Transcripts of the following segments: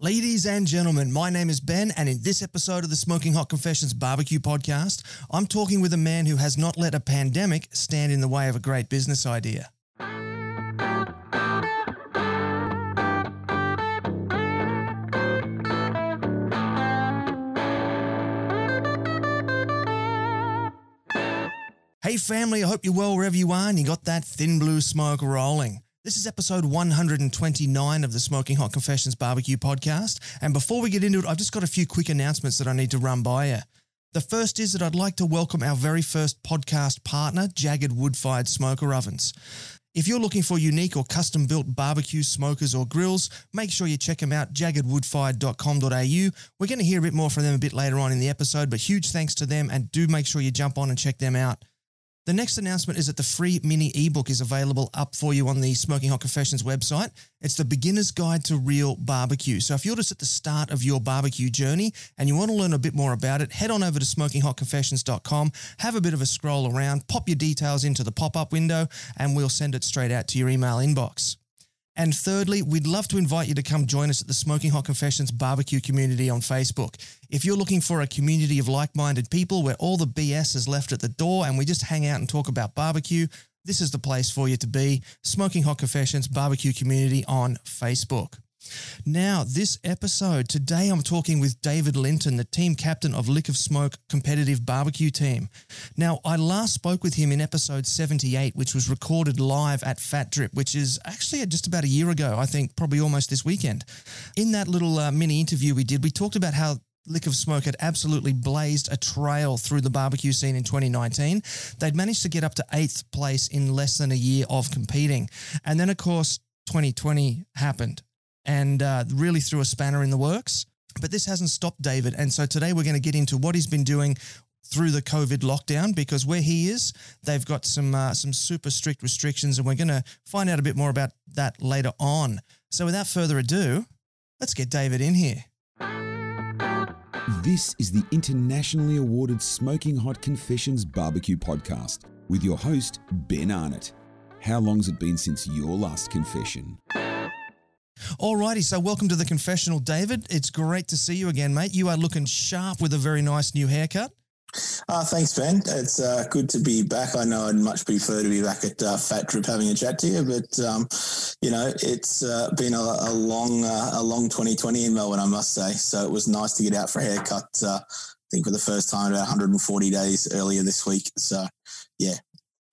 Ladies and gentlemen, my name is Ben, and in this episode of the Smoking Hot Confessions Barbecue Podcast, I'm talking with a man who has not let a pandemic stand in the way of a great business idea. Hey, family, I hope you're well wherever you are and you got that thin blue smoke rolling. This is episode 129 of the Smoking Hot Confessions Barbecue Podcast. And before we get into it, I've just got a few quick announcements that I need to run by you. The first is that I'd like to welcome our very first podcast partner, JAGRD Wood Fired Smoker Ovens. If you're looking for unique or custom built barbecue smokers or grills, make sure you check them out, jagrdwoodfired.com.au. We're going to hear a bit more from them a bit later on in the episode, but huge thanks to them and do make sure you jump on and check them out. The next announcement is that the free mini ebook is available up for you on the Smoking Hot Confessions website. It's the beginner's guide to real barbecue. So if you're just at the start of your barbecue journey and you want to learn a bit more about it, head on over to smokinghotconfessions.com, have a bit of a scroll around, pop your details into the pop-up window, and we'll send it straight out to your email inbox. And thirdly, we'd love to invite you to come join us at the Smoking Hot Confessions barbecue community on Facebook. If you're looking for a community of like minded people where all the BS is left at the door and we just hang out and talk about barbecue, this is the place for you to be. Smoking Hot Confessions barbecue community on Facebook. Now, this episode, today I'm talking with David Linton, the team captain of Lick of Smoke competitive barbecue team. Now, I last spoke with him in episode 78, which was recorded live at Fat Drip, which is actually just about a year ago, I think, probably almost this weekend. In that little uh, mini interview we did, we talked about how Lick of Smoke had absolutely blazed a trail through the barbecue scene in 2019. They'd managed to get up to eighth place in less than a year of competing. And then, of course, 2020 happened and uh, really threw a spanner in the works. But this hasn't stopped David. And so today we're going to get into what he's been doing through the COVID lockdown because where he is, they've got some uh, some super strict restrictions, and we're going to find out a bit more about that later on. So without further ado, let's get David in here. This is the internationally awarded Smoking Hot Confessions Barbecue Podcast with your host, Ben Arnott. How long's it been since your last confession? Alrighty, so welcome to the confessional, David. It's great to see you again, mate. You are looking sharp with a very nice new haircut. Uh, thanks, Ben. It's uh, good to be back. I know I'd much prefer to be back at uh, Fat Drip having a chat to you, but um, you know it's uh, been a, a long, uh, a long 2020 in Melbourne, I must say. So it was nice to get out for a haircut. Uh, I think for the first time about 140 days earlier this week. So yeah,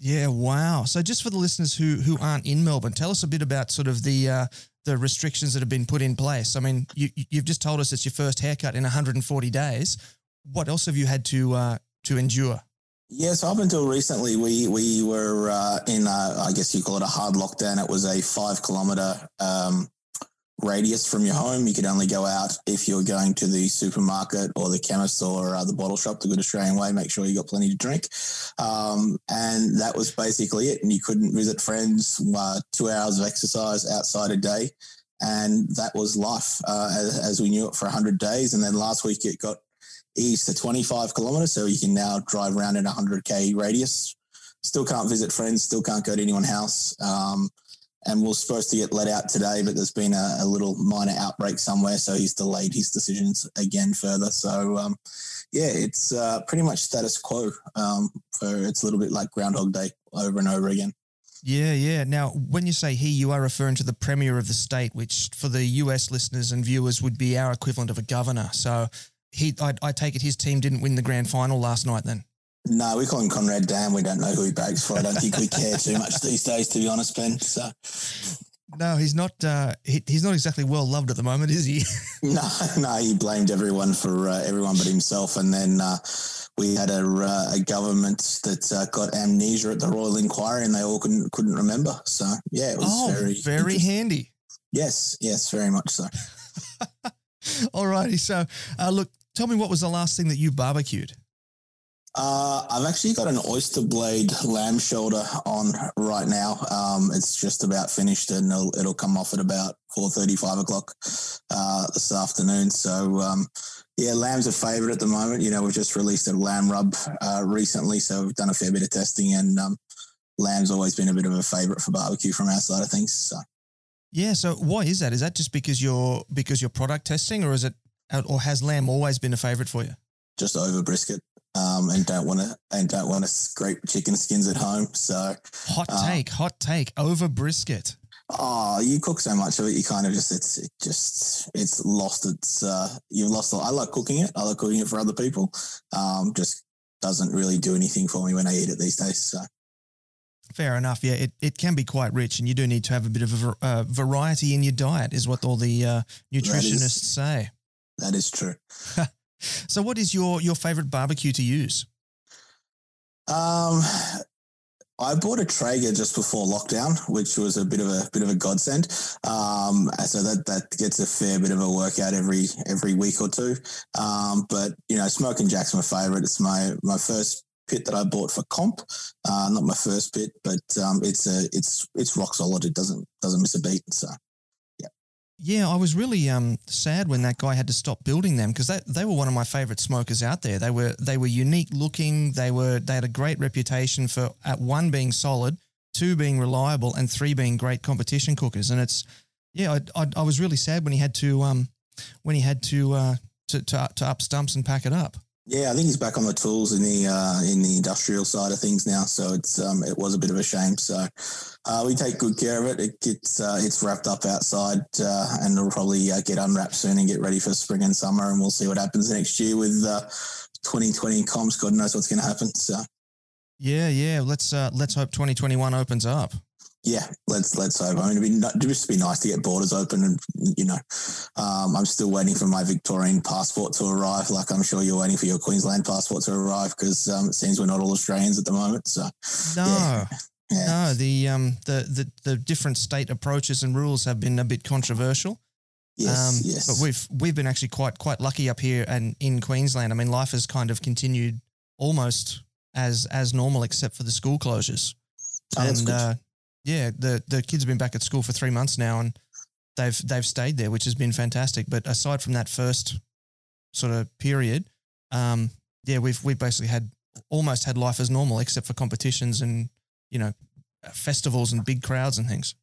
yeah, wow. So just for the listeners who who aren't in Melbourne, tell us a bit about sort of the uh, the restrictions that have been put in place. I mean, you, you've just told us it's your first haircut in 140 days. What else have you had to uh, to endure? Yes, up until recently, we we were uh, in, a, I guess you call it a hard lockdown. It was a five kilometer um, radius from your home. You could only go out if you're going to the supermarket or the chemist or uh, the bottle shop, the good Australian way. Make sure you got plenty to drink. Um, and that was basically it. And you couldn't visit friends, uh, two hours of exercise outside a day. And that was life uh, as, as, we knew it for 100 days. And then last week it got eased to 25 kilometers. So you can now drive around in a 100K radius. Still can't visit friends, still can't go to anyone's house. Um, and we're supposed to get let out today, but there's been a, a little minor outbreak somewhere, so he's delayed his decisions again further. So, um, yeah, it's uh, pretty much status quo. Um, for it's a little bit like Groundhog Day over and over again. Yeah, yeah. Now, when you say he, you are referring to the premier of the state, which for the US listeners and viewers would be our equivalent of a governor. So, he, I, I take it his team didn't win the grand final last night, then. No, we call him Comrade Dan. We don't know who he breaks for. I don't think we care too much these days, to be honest, Ben. So. No, he's not. Uh, he, he's not exactly well loved at the moment, is he? no, no. He blamed everyone for uh, everyone but himself, and then uh, we had a, uh, a government that uh, got amnesia at the Royal Inquiry, and they all couldn't couldn't remember. So yeah, it was oh, very very handy. Yes, yes, very much so. All righty. So, uh, look, tell me what was the last thing that you barbecued? Uh, I've actually got an oyster blade lamb shoulder on right now. Um, it's just about finished and it'll, it'll come off at about 4.35 o'clock uh, this afternoon. So, um, yeah, lamb's a favourite at the moment. You know, we've just released a lamb rub uh, recently, so we've done a fair bit of testing and um, lamb's always been a bit of a favourite for barbecue from our side of things. So. Yeah. So why is that? Is that just because you're because you're product testing, or is it, or has lamb always been a favorite for you? Just over brisket, um, and don't want to and don't want to scrape chicken skins at home. So hot uh, take, hot take over brisket. Oh, you cook so much of it, you kind of just it's it just it's lost its uh you've lost. I like cooking it. I like cooking it for other people. Um, just doesn't really do anything for me when I eat it these days. So. Fair enough. Yeah, it, it can be quite rich, and you do need to have a bit of a uh, variety in your diet, is what all the uh, nutritionists that is, say. That is true. so, what is your your favorite barbecue to use? Um, I bought a Traeger just before lockdown, which was a bit of a bit of a godsend. Um, so that that gets a fair bit of a workout every every week or two. Um, but you know, Smoking Jack's my favorite. It's my my first pit that I bought for comp. Uh, not my first pit, but um, it's a it's it's rock solid. It doesn't doesn't miss a beat. So yeah, I was really um, sad when that guy had to stop building them because they, were one of my favorite smokers out there. They were they were unique looking. They were they had a great reputation for at one being solid, two being reliable, and three being great competition cookers. And it's yeah, I, I, I was really sad when he had to um when he had to uh to, to to up stumps and pack it up. Yeah, I think he's back on the tools in the uh, in the industrial side of things now. So it's um, it was a bit of a shame. So uh, we take good care of it. It gets uh, it's wrapped up outside, uh, and it'll probably uh, get unwrapped soon and get ready for spring and summer. And we'll see what happens next year with 2020 uh, comps. God knows what's going to happen. So yeah, yeah. Let's let's hope 2021 opens up yeah, let's let's hope. I mean, it'd be, it'd just be nice to get borders open, and you know, um, I'm still waiting for my Victorian passport to arrive. Like I'm sure you're waiting for your Queensland passport to arrive because um, it seems we're not all Australians at the moment. So no. Yeah. Yeah. No, the um the, the the different state approaches and rules have been a bit controversial. Yes, um, yes. But we've we've been actually quite quite lucky up here and in Queensland. I mean, life has kind of continued almost as as normal, except for the school closures. Oh, and uh, yeah, the the kids have been back at school for three months now, and they've they've stayed there, which has been fantastic. But aside from that first sort of period, um, yeah, we've we basically had almost had life as normal, except for competitions and you know festivals and big crowds and things.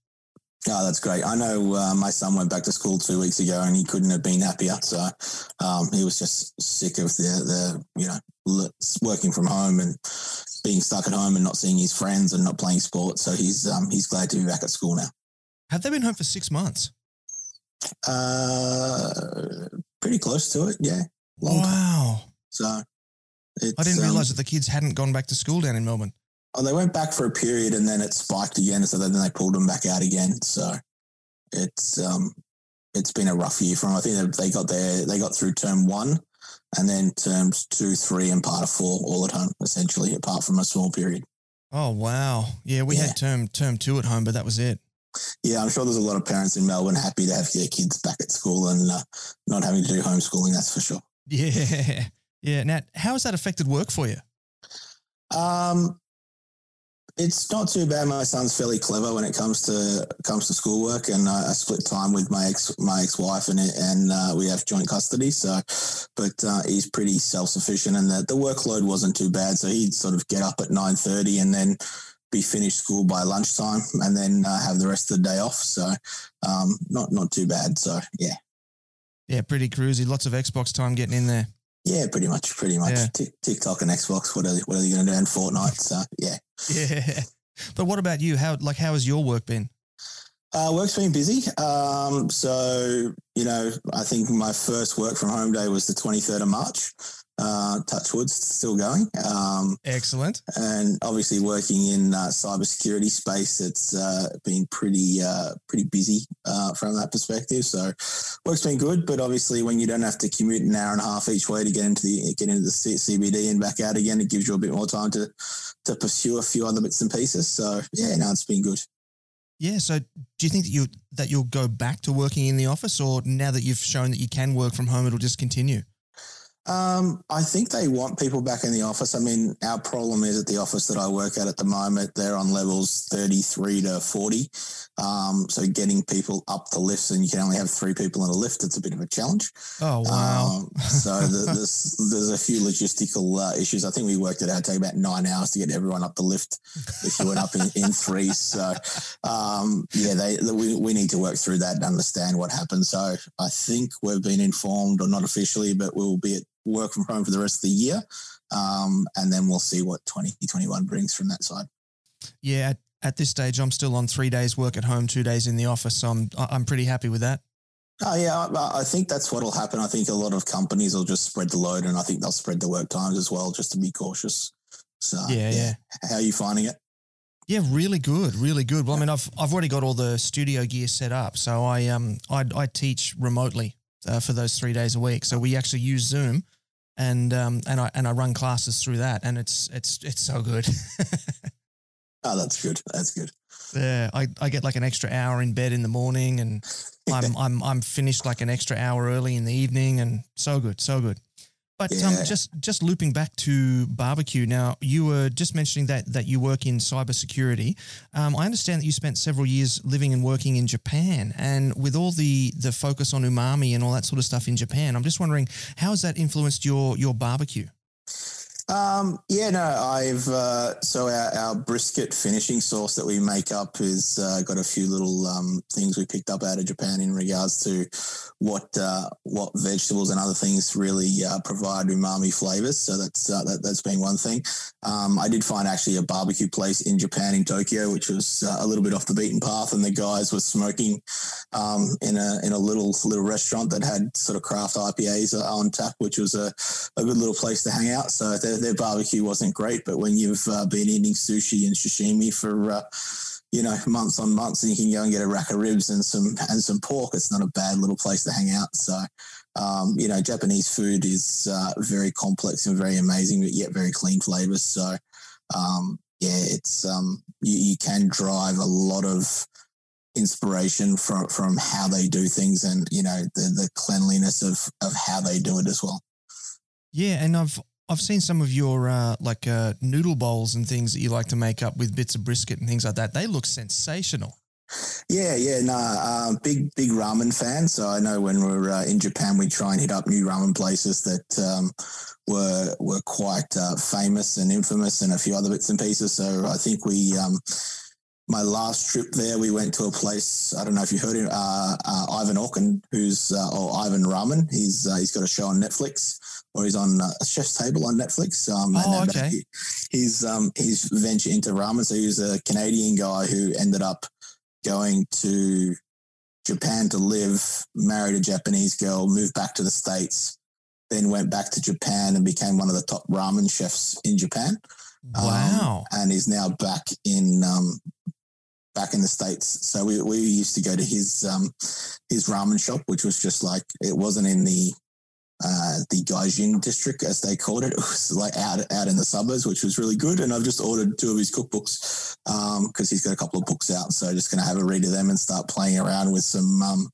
Oh, that's great. I know uh, my son went back to school two weeks ago and he couldn't have been happier. So um, he was just sick of the, the, you know, working from home and being stuck at home and not seeing his friends and not playing sports. So he's um, he's glad to be back at school now. Have they been home for six months? Uh, pretty close to it. Yeah. Long wow. So I didn't realize um, that the kids hadn't gone back to school down in Melbourne. Oh, they went back for a period and then it spiked again. So then they pulled them back out again. So it's um, it's been a rough year for them. I think they got there, they got through term one and then terms two, three, and part of four all at home, essentially, apart from a small period. Oh wow, yeah, we yeah. had term term two at home, but that was it. Yeah, I'm sure there's a lot of parents in Melbourne happy to have their kids back at school and uh, not having to do homeschooling. That's for sure. Yeah, yeah. Now, how has that affected work for you? Um, it's not too bad. My son's fairly clever when it comes to comes to schoolwork, and I, I split time with my ex my ex wife, and and uh, we have joint custody. So, but uh, he's pretty self sufficient, and the, the workload wasn't too bad. So he'd sort of get up at nine thirty, and then be finished school by lunchtime, and then uh, have the rest of the day off. So, um, not not too bad. So yeah, yeah, pretty cruisy. Lots of Xbox time getting in there. Yeah, pretty much, pretty much. Yeah. TikTok and Xbox. What are what are you going to do in Fortnite? So yeah, yeah. But what about you? How like how has your work been? Uh, work's been busy. Um, so you know, I think my first work from home day was the twenty third of March uh, Touchwood's still going. Um, Excellent. And obviously, working in uh, cybersecurity space, it's uh, been pretty uh, pretty busy uh, from that perspective. So, work's been good, but obviously, when you don't have to commute an hour and a half each way to get into the get into the C- CBD and back out again, it gives you a bit more time to to pursue a few other bits and pieces. So, yeah, no, it's been good. Yeah. So, do you think that you that you'll go back to working in the office, or now that you've shown that you can work from home, it'll just continue? Um, I think they want people back in the office. I mean, our problem is at the office that I work at at the moment, they're on levels 33 to 40. Um, so getting people up the lifts and you can only have three people in a lift, it's a bit of a challenge. Oh, wow. Um, so the, there's, there's a few logistical uh, issues. I think we worked it out, take about nine hours to get everyone up the lift if you went up in, in threes. So, um, yeah, they, we, we need to work through that and understand what happened. So I think we've been informed, or not officially, but we'll be at work from home for the rest of the year. Um, and then we'll see what 2021 brings from that side. Yeah, at, at, this stage, I'm still on three days work at home, two days in the office. So I'm, I'm pretty happy with that. Oh, yeah, I, I think that's what will happen. I think a lot of companies will just spread the load and I think they'll spread the work times as well, just to be cautious. So, yeah, yeah. How are you finding it? Yeah, really good, really good. Well, I mean, I've I've already got all the studio gear set up, so I um I I teach remotely uh, for those three days a week. So we actually use Zoom, and um, and I and I run classes through that, and it's it's it's so good. oh, that's good. That's good. Yeah, I, I get like an extra hour in bed in the morning, and I'm I'm I'm finished like an extra hour early in the evening, and so good, so good. But um, yeah. um, just just looping back to barbecue. Now, you were just mentioning that that you work in cybersecurity. Um, I understand that you spent several years living and working in Japan, and with all the the focus on umami and all that sort of stuff in Japan, I'm just wondering how has that influenced your your barbecue? Um, yeah, no, I've uh, so our, our, brisket finishing sauce that we make up is uh, got a few little um, things we picked up out of Japan in regards to what uh, what vegetables and other things really uh, provide umami flavors. So that's uh, that, that's been one thing. Um, I did find actually a barbecue place in Japan in Tokyo, which was uh, a little bit off the beaten path, and the guys were smoking um, in a in a little little restaurant that had sort of craft IPAs on tap, which was a, a good little place to hang out. So their barbecue wasn't great, but when you've uh, been eating sushi and sashimi for uh, you know months on months, and you can go and get a rack of ribs and some and some pork, it's not a bad little place to hang out. So. Um, you know, Japanese food is uh, very complex and very amazing, but yet very clean flavors. So, um, yeah, it's um, you, you can drive a lot of inspiration from from how they do things and you know the the cleanliness of of how they do it as well. Yeah, and I've I've seen some of your uh, like uh, noodle bowls and things that you like to make up with bits of brisket and things like that. They look sensational. Yeah, yeah, no, uh, big, big ramen fan. So I know when we're uh, in Japan, we try and hit up new ramen places that um, were were quite uh, famous and infamous, and a few other bits and pieces. So I think we um, my last trip there, we went to a place. I don't know if you heard him, uh, uh, Ivan Orkin, who's uh, or Ivan Ramen. He's he's got a show on Netflix, or he's on uh, a Chef's Table on Netflix. Um, oh, and, okay. He's um, he's venture into ramen. So he was a Canadian guy who ended up going to Japan to live, married a Japanese girl, moved back to the states, then went back to Japan and became one of the top ramen chefs in Japan. Wow! Um, and is now back in um, back in the states. So we, we used to go to his um, his ramen shop, which was just like it wasn't in the uh, the Gaijin district, as they called it. It was like out out in the suburbs, which was really good. And I've just ordered two of his cookbooks because um, he's got a couple of books out. So just going to have a read of them and start playing around with some um,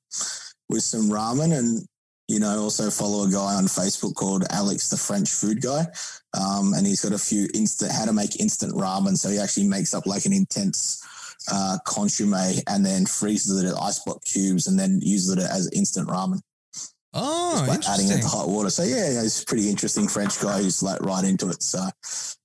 with some ramen and. You know, also follow a guy on Facebook called Alex, the French food guy, um, and he's got a few instant how to make instant ramen. So he actually makes up like an intense uh, consomme and then freezes it at ice block cubes and then uses it as instant ramen. Oh, like adding it to hot water. So yeah, yeah, a pretty interesting French guy who's like right into it. So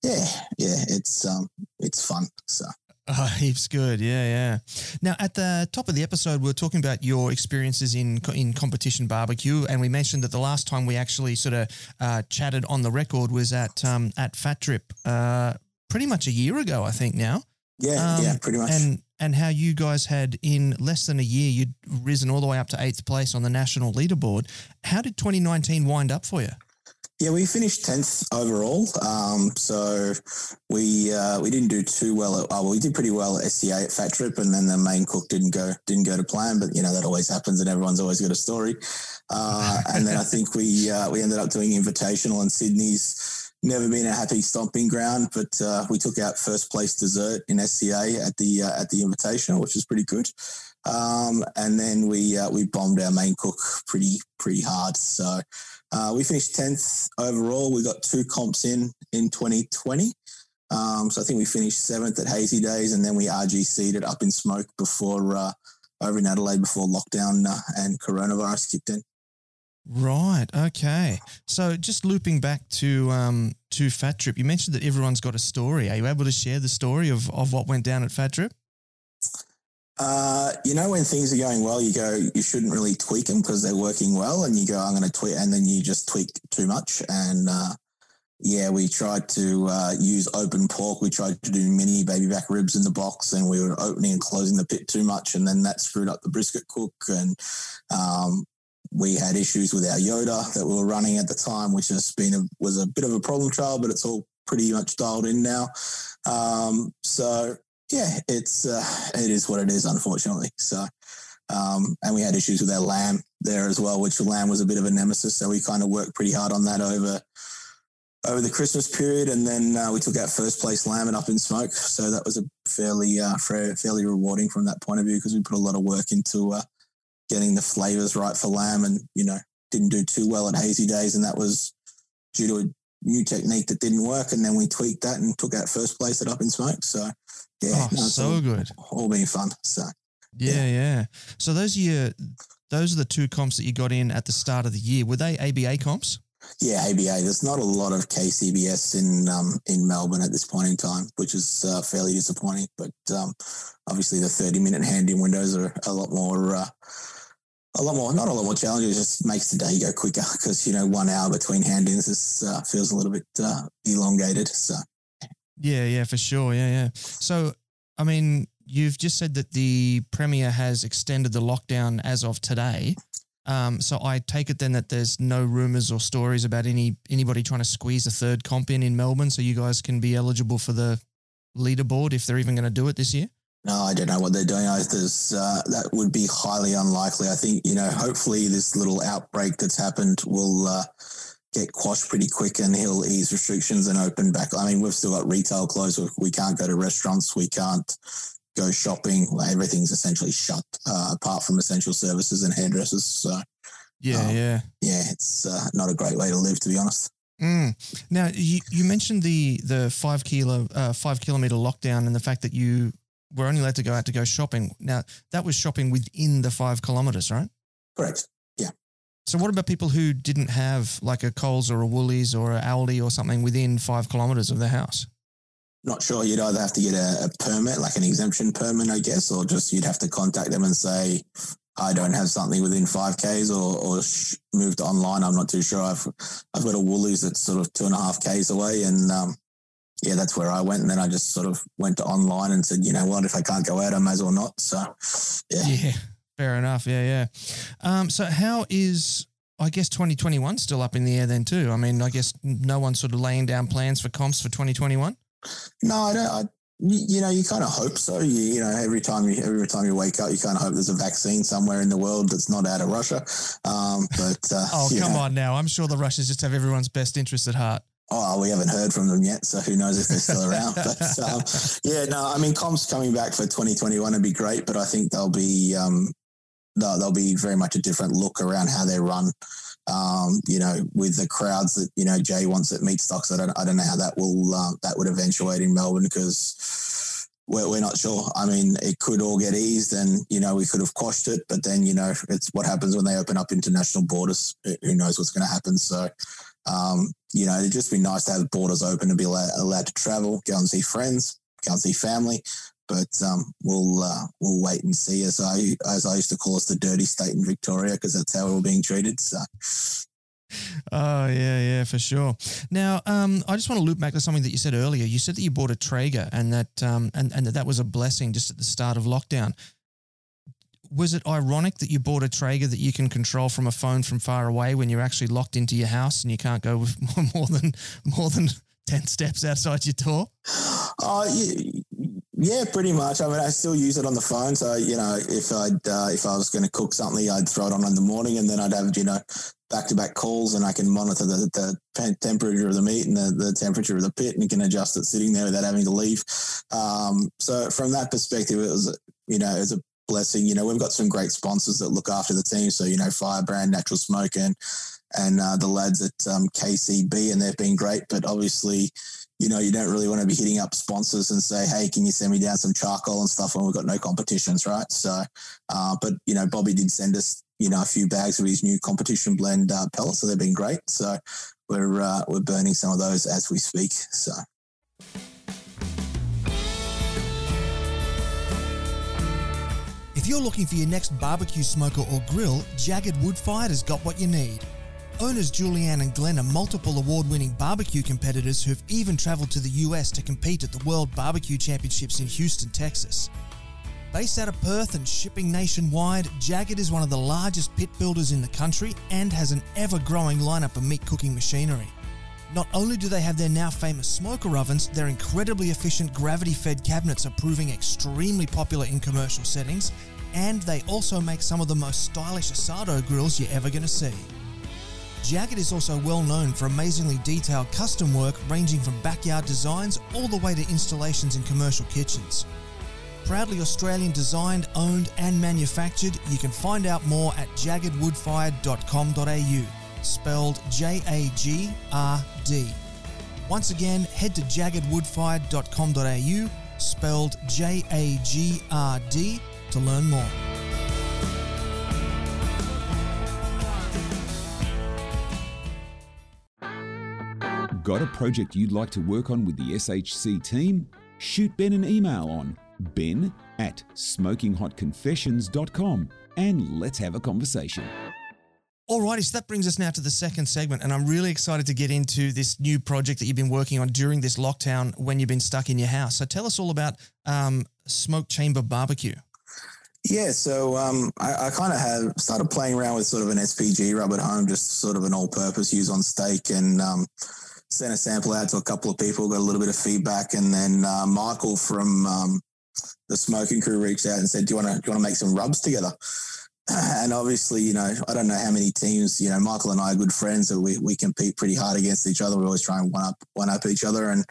yeah, yeah, it's um, it's fun. So. Oh, heaps good. Yeah, yeah. Now, at the top of the episode, we are talking about your experiences in in competition barbecue, and we mentioned that the last time we actually sort of uh, chatted on the record was at um, at Fat Drip, uh, pretty much a year ago, I think. Now, yeah, um, yeah, pretty much. And and how you guys had in less than a year you'd risen all the way up to eighth place on the national leaderboard. How did 2019 wind up for you? Yeah, we finished tenth overall. Um, so we uh, we didn't do too well. At, oh, well, we did pretty well at SCA at Fat Drip, and then the main cook didn't go didn't go to plan. But you know that always happens, and everyone's always got a story. Uh, and then I think we uh, we ended up doing Invitational in Sydney's never been a happy stomping ground, but uh, we took out first place dessert in SCA at the uh, at the Invitational, which was pretty good. Um, and then we uh, we bombed our main cook pretty pretty hard. So uh, we finished 10th overall. We got two comps in in 2020. Um, so I think we finished seventh at Hazy Days, and then we RGC'd it up in smoke before uh, over in Adelaide before lockdown uh, and coronavirus kicked in. Right. Okay. So just looping back to um, to Fat Drip, you mentioned that everyone's got a story. Are you able to share the story of, of what went down at Fat Drip? Uh, you know, when things are going well, you go, you shouldn't really tweak them because they're working well, and you go, I'm going to tweak, and then you just tweak too much. And uh, yeah, we tried to uh, use open pork. We tried to do mini baby back ribs in the box, and we were opening and closing the pit too much, and then that screwed up the brisket cook. And um, we had issues with our Yoder that we were running at the time, which has been a, was a bit of a problem child, but it's all pretty much dialed in now. Um, so yeah, it's uh, it is what it is, unfortunately. So, um, and we had issues with our lamb there as well, which the lamb was a bit of a nemesis. So we kind of worked pretty hard on that over over the Christmas period, and then uh, we took out first place lamb and up in smoke. So that was a fairly uh, fairly rewarding from that point of view because we put a lot of work into uh, getting the flavors right for lamb, and you know didn't do too well at hazy days, and that was due to a new technique that didn't work, and then we tweaked that and took out first place at up in smoke. So yeah, oh, no, so all, good. All being fun. So yeah, yeah, yeah. So those are your, those are the two comps that you got in at the start of the year. Were they ABA comps? Yeah, ABA. There's not a lot of KCBS in um, in Melbourne at this point in time, which is uh, fairly disappointing. But um, obviously, the 30 minute hand in windows are a lot more. Uh, a lot more, not a lot more challenging. It just makes the day go quicker because you know one hour between hand-ins is, uh, feels a little bit uh, elongated. So yeah, yeah, for sure. Yeah, yeah. So, I mean, you've just said that the Premier has extended the lockdown as of today. Um, so I take it then that there's no rumors or stories about any anybody trying to squeeze a third comp in in Melbourne, so you guys can be eligible for the leaderboard if they're even going to do it this year. No, I don't know what they're doing. There's, uh, that would be highly unlikely. I think you know. Hopefully, this little outbreak that's happened will. Uh, get quashed pretty quick and he'll ease restrictions and open back. I mean, we've still got retail closed. We can't go to restaurants. We can't go shopping. Everything's essentially shut uh, apart from essential services and hairdressers. So, yeah, um, yeah, yeah, it's uh, not a great way to live, to be honest. Mm. Now, you, you mentioned the the five kilo uh, five kilometer lockdown and the fact that you were only allowed to go out to go shopping. Now, that was shopping within the five kilometers, right? Correct. Yeah. So what about people who didn't have like a Coles or a Woolies or a Aldi or something within five kilometres of their house? Not sure. You'd either have to get a, a, permit, like an exemption permit, I guess, or just you'd have to contact them and say, I don't have something within five Ks or, or sh- move to online. I'm not too sure. I've, I've got a Woolies that's sort of two and a half Ks away. And um, yeah, that's where I went. And then I just sort of went to online and said, you know what, if I can't go out, I may as well not. So yeah. Yeah. Fair enough. Yeah, yeah. Um, so how is I guess 2021 still up in the air then too? I mean, I guess no one's sort of laying down plans for comps for 2021. No, I don't. I, you know, you kind of hope so. You, you, know, every time you every time you wake up, you kind of hope there's a vaccine somewhere in the world that's not out of Russia. Um, but uh, oh, come know. on now! I'm sure the Russians just have everyone's best interest at heart. Oh, we haven't heard from them yet, so who knows if they're still around. But um, yeah, no, I mean, comps coming back for 2021 would be great, but I think they'll be um, they'll, they'll be very much a different look around how they run. Um, you know, with the crowds that you know Jay wants at meat stocks, I don't I don't know how that will uh, that would eventuate in Melbourne because we're, we're not sure. I mean, it could all get eased, and you know we could have quashed it, but then you know it's what happens when they open up international borders. Who knows what's going to happen? So. Um, you know, it'd just be nice to have borders open and be allowed, allowed to travel, go and see friends, go and see family, but um, we'll uh, we'll wait and see. As I as I used to call us the dirty state in Victoria because that's how we are being treated. So. Oh yeah, yeah, for sure. Now, um, I just want to loop back to something that you said earlier. You said that you bought a Traeger and that um, and and that that was a blessing just at the start of lockdown. Was it ironic that you bought a Traeger that you can control from a phone from far away when you're actually locked into your house and you can't go more than more than ten steps outside your door? Oh, yeah, yeah, pretty much. I mean, I still use it on the phone. So you know, if I uh, if I was going to cook something, I'd throw it on in the morning, and then I'd have you know back to back calls, and I can monitor the, the temperature of the meat and the, the temperature of the pit, and can adjust it sitting there without having to leave. Um, so from that perspective, it was you know it was a blessing. You know, we've got some great sponsors that look after the team. So, you know, Firebrand, Natural Smoke, and and uh, the lads at um, KCB, and they've been great. But obviously, you know, you don't really want to be hitting up sponsors and say, hey, can you send me down some charcoal and stuff when we've got no competitions, right? So, uh, but, you know, Bobby did send us, you know, a few bags of his new competition blend uh, pellets. So they've been great. So we're, uh, we're burning some of those as we speak. So. You're looking for your next barbecue smoker or grill, JAGRD Wood Fired has got what you need. Owners Julianne and Glenn are multiple award winning barbecue competitors who've even travelled to the US to compete at the World Barbecue Championships in Houston, Texas. Based out of Perth and shipping nationwide, JAGRD is one of the largest pit builders in the country and has an ever growing lineup of meat cooking machinery. Not only do they have their now famous smoker ovens, their incredibly efficient gravity fed cabinets are proving extremely popular in commercial settings, and they also make some of the most stylish asado grills you're ever going to see. JAGRD is also well known for amazingly detailed custom work ranging from backyard designs all the way to installations in commercial kitchens. Proudly Australian designed, owned, and manufactured, you can find out more at jagrdwoodfired.com.au spelled J A G R D. Once again, head to jagrdwoodfired.com.au, spelled J A G R D, to learn more. Got a project you'd like to work on with the SHC team? Shoot Ben an email on ben at smokinghotconfessions.com and let's have a conversation. Alrighty, so that brings us now to the second segment, and I'm really excited to get into this new project that you've been working on during this lockdown when you've been stuck in your house. So tell us all about um, Smoke Chamber Barbecue. Yeah, so um, I, I kind of have started playing around with sort of an SPG rub at home, just sort of an all-purpose use on steak, and um, sent a sample out to a couple of people, got a little bit of feedback, and then uh, Michael from um, the smoking crew reached out and said, "Do you want to do you want to make some rubs together?" and obviously, you know, I don't know how many teams, you know, Michael and I are good friends, and we, we compete pretty hard against each other. We always try and one up one up each other, and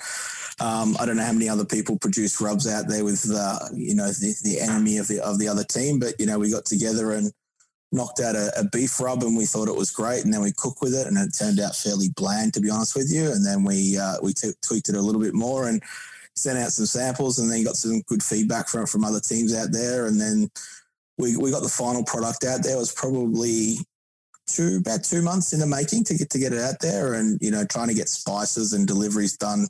um, I don't know how many other people produce rubs out there with the, you know, the, the enemy of the of the other team. But you know, we got together and knocked out a, a beef rub, and we thought it was great. And then we cooked with it, and it turned out fairly bland, to be honest with you. And then we uh, we t- tweaked it a little bit more and sent out some samples, and then got some good feedback from from other teams out there, and then we, we got the final product out there. It was probably two about two months in the making to get to get it out there, and you know trying to get spices and deliveries done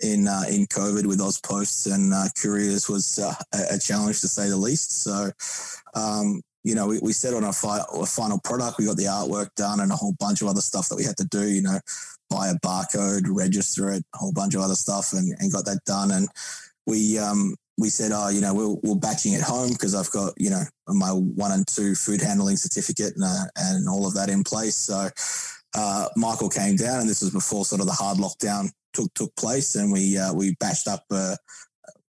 in uh, in COVID with those posts and uh, couriers was uh, a challenge to say the least. So. Um, you know, we, we set on our, fi- final product. We got the artwork done and a whole bunch of other stuff that we had to do. You know, buy a barcode, register it, a whole bunch of other stuff, and, and got that done. And we um, we said, oh, you know, we're, we're batching at home because I've got, you know, my one and two food handling certificate and, uh, and all of that in place. So uh, Michael came down, and this was before sort of the hard lockdown took took place, and we uh, we batched up uh,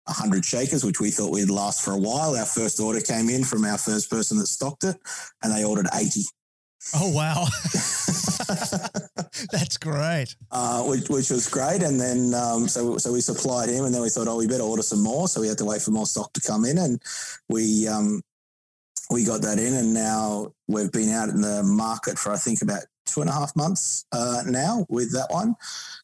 100 shakers, which we thought we'd last for a while. Our first order came in from our first person that stocked it, and they ordered 80. Oh, wow. That's great. Uh, which, which, was great. And then, um, so, so we supplied him and then we thought, oh, we better order some more. So we had to wait for more stock to come in and we, um, we got that in and now we've been out in the market for, I think about two and a half months uh, now with that one,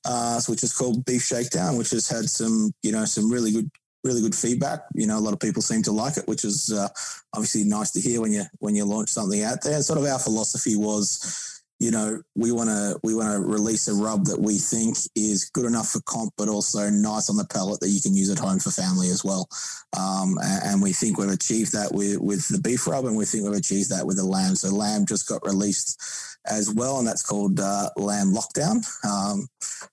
uh, which is called Beef Shakedown, which has had some, you know, some really good really good feedback. You know, a lot of people seem to like it, which is uh, obviously nice to hear when you when you launch something out there. And sort of our philosophy was you know, we want to we want to release a rub that we think is good enough for comp, but also nice on the palate that you can use at home for family as well. Um, and, we think we've achieved that with with the beef rub, and we think we've achieved that with the lamb. So lamb just got released as well, and that's called uh, Lamb Lockdown um,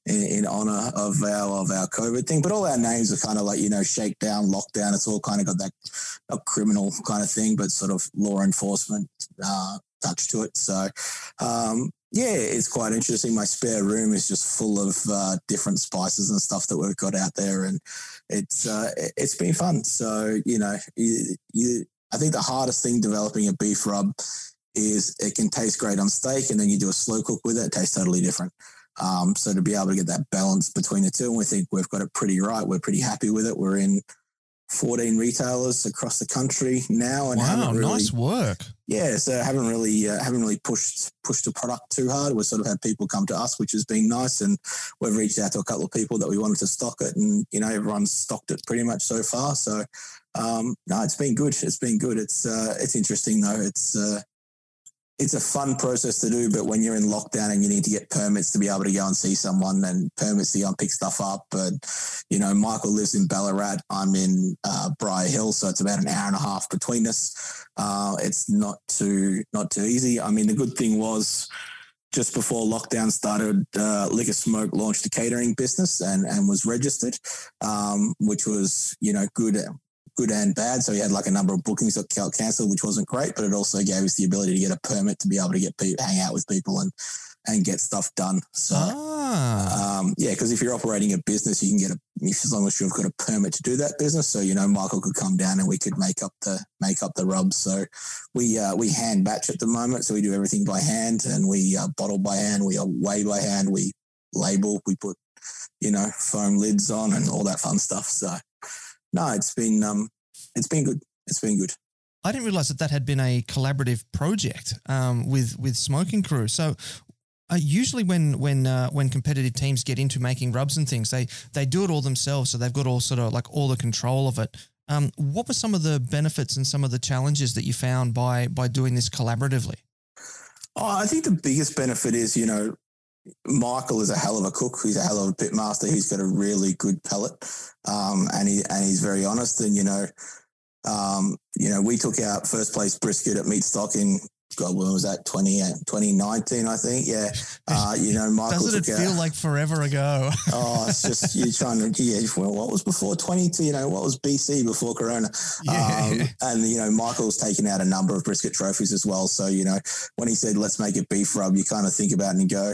in, in, honor of our of our COVID thing. But all our names are kind of like you know Shakedown, Lockdown. It's all kind of got that criminal kind of thing, but sort of law enforcement uh, touch to it. So, um, yeah, it's quite interesting. My spare room is just full of uh, different spices and stuff that we've got out there, and it's uh, it's been fun. So, you know, you, you, I think the hardest thing developing a beef rub is it can taste great on steak, and then you do a slow cook with it, it tastes totally different. Um, so to be able to get that balance between the two, and we think we've got it pretty right. We're pretty happy with it. We're in 14 retailers across the country now, and wow, really, nice work. yeah, so haven't really uh, haven't really pushed pushed the product too hard. We've sort of had people come to us, which has been nice, and we've reached out to a couple of people that we wanted to stock it, and you know everyone's stocked it pretty much so far. So um, no, it's been good. It's been good. It's uh, it's interesting though. It's uh, it's a fun process to do, but when you're in lockdown and you need to get permits to be able to go and see someone and permits to go and pick stuff up, but you know, Michael lives in Ballarat. I'm in uh, Briar Hill, so it's about an hour and a half between us. Uh, it's not too not too easy. I mean, the good thing was just before lockdown started, uh, Lick of Smoke launched a catering business and, and was registered, um, which was, you know, good good and bad. So he had like a number of bookings that got cancelled, which wasn't great, but it also gave us the ability to get a permit to be able to get people, hang out with people and and get stuff done. So Ah, um, yeah, because if you're operating a business, you can get a as long as you've got a permit to do that business. So you know, Michael could come down and we could make up the make up the rubs. So we uh, we hand batch at the moment, so we do everything by hand, and we uh, bottle by hand, we weigh by hand, we label, we put you know foam lids on, and all that fun stuff. So no, it's been um, it's been good. It's been good. I didn't realize that that had been a collaborative project um, with with Smoking Crew. So. Uh, usually, when when uh, when competitive teams get into making rubs and things, they they do it all themselves. So they've got all sort of like all the control of it. Um, what were some of the benefits and some of the challenges that you found by by doing this collaboratively? Oh, I think the biggest benefit is, you know, Michael is a hell of a cook. He's a hell of a pit master. He's got a really good palate, um, and he and he's very honest. And you know, um, you know, we took out first place brisket at Meat Stock in God, when was that? 20, 2019, I think. Yeah. Uh, you know, Michael Doesn't it feel out, like forever ago? Oh, it's just you're trying to yeah. Well, what was before twenty two? You know, what was BC before Corona? Yeah. Um, and you know, Michael's taken out a number of brisket trophies as well. So you know, when he said let's make it beef rub, you kind of think about it and go,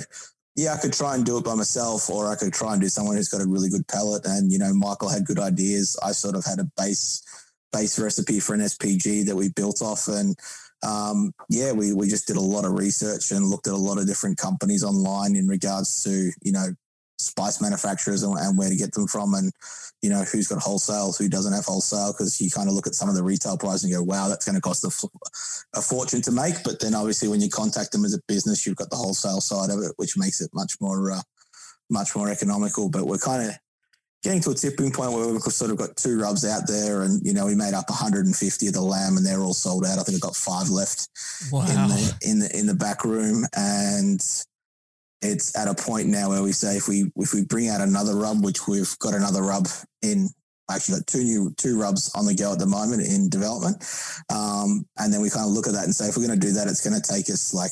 yeah, I could try and do it by myself, or I could try and do someone who's got a really good pellet. And you know, Michael had good ideas. I sort of had a base base recipe for an SPG that we built off, and um, yeah, we we just did a lot of research and looked at a lot of different companies online in regards to you know spice manufacturers and, and where to get them from, and you know who's got wholesale, who doesn't have wholesale, because you kind of look at some of the retail price and go, wow, that's going to cost a fortune to make. But then obviously when you contact them as a business, you've got the wholesale side of it, which makes it much more uh, much more economical. But we're kind of getting to a tipping point where we've sort of got two rubs out there, and you know we made up 150 of the lamb, and they're all sold out. I think I've got five left wow. in the in the in the back room, and it's at a point now where we say if we if we bring out another rub, which we've got another rub in. Actually, got two new two rubs on the go at the moment in development, um, and then we kind of look at that and say if we're going to do that, it's going to take us like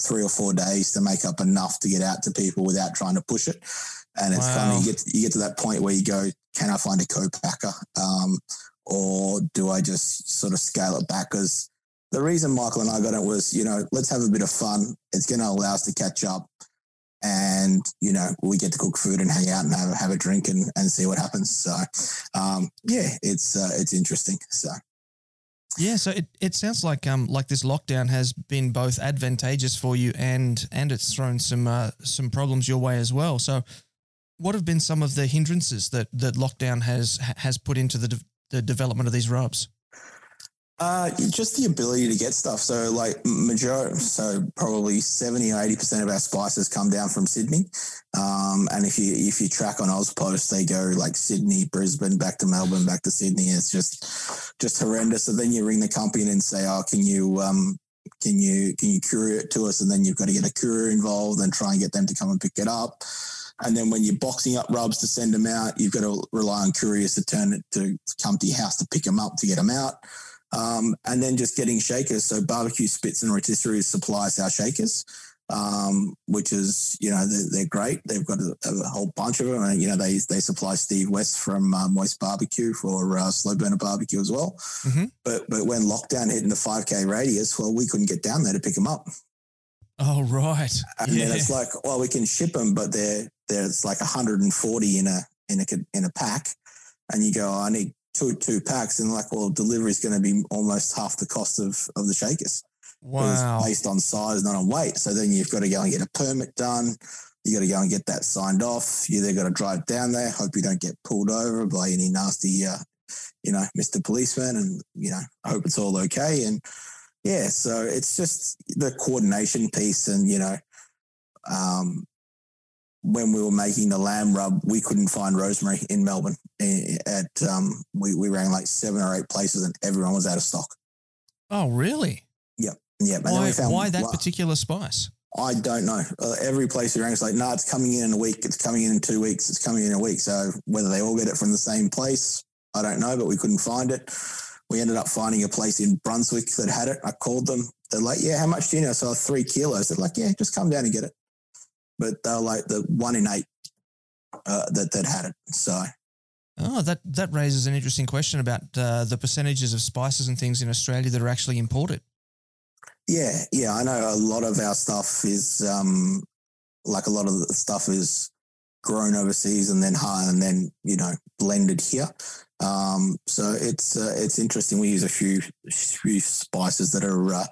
three or four days to make up enough to get out to people without trying to push it. And it's kind Wow. of you get you get to that point where you go, can I find a co-packer, um, or do I just sort of scale it back? Because the reason Michael and I got it was, you know, let's have a bit of fun. It's going to allow us to catch up, and you know, we get to cook food and hang out and have, have a drink and, and see what happens. So, um, yeah, it's uh, it's interesting. So. Yeah, so it, it sounds like um like this lockdown has been both advantageous for you and and it's thrown some uh, some problems your way as well. So, what have been some of the hindrances that that lockdown has has put into the de- the development of these rubs? Uh, just the ability to get stuff. So, like, majority, so probably seventy or eighty percent of our spices come down from Sydney. Um, and if you if you track on AusPost, they go like Sydney, Brisbane, back to Melbourne, back to Sydney. It's just just horrendous. So then you ring the company and say, "Oh, can you um, can you can you courier it to us?" And then you've got to get a courier involved and try and get them to come and pick it up. And then when you're boxing up rubs to send them out, you've got to rely on couriers to turn it to come to your house to pick them up to get them out. Um, and then just getting shakers. So barbecue spits and rotisseries supplies our shakers, um, which is you know they're, they're great. They've got a, a whole bunch of them, and you know they they supply Steve West from uh, Moist Barbecue for uh, Slow Burner Barbecue as well. Mhm. But but when lockdown hit in the five k radius, well, we couldn't get down there to pick them up. Oh right, And then it's like, well, we can ship them, but they're they're it's like 140 in a in a in a pack, and you go, oh, I need two two packs, and like, well, delivery is going to be almost half the cost of of the shakers. wow. It's based on size, not on weight. So then you've got to go and get a permit done. You got to go and get that signed off. You then got to drive down there. Hope you don't get pulled over by any nasty uh, you know, Mr. Policeman, and you know, hope it's all okay. And yeah, so it's just the coordination piece, and you know, um, when we were making the lamb rub, we couldn't find rosemary in Melbourne. At um, we we rang like seven or eight places, and everyone was out of stock. Oh, really? Yep. Yep. And why, why that particular spice? I don't know. Uh, every place we rang is like, no, nah, it's coming in in a week. It's coming in in two weeks. It's coming in a week. So whether they all get it from the same place, I don't know, but we couldn't find it. We ended up finding a place in Brunswick that had it. I called them. They're like, yeah, how much do you know? So three kilos. They're like, yeah, just come down and get it. But they're like the one in eight uh, that that had it. So. Oh, that that raises an interesting question about uh, the percentages of spices and things in Australia that are actually imported. Yeah, yeah, I know a lot of our stuff is um, like a lot of the stuff is grown overseas and then high and then you know blended here. Um, so it's uh, it's interesting. We use a few few spices that are, uh,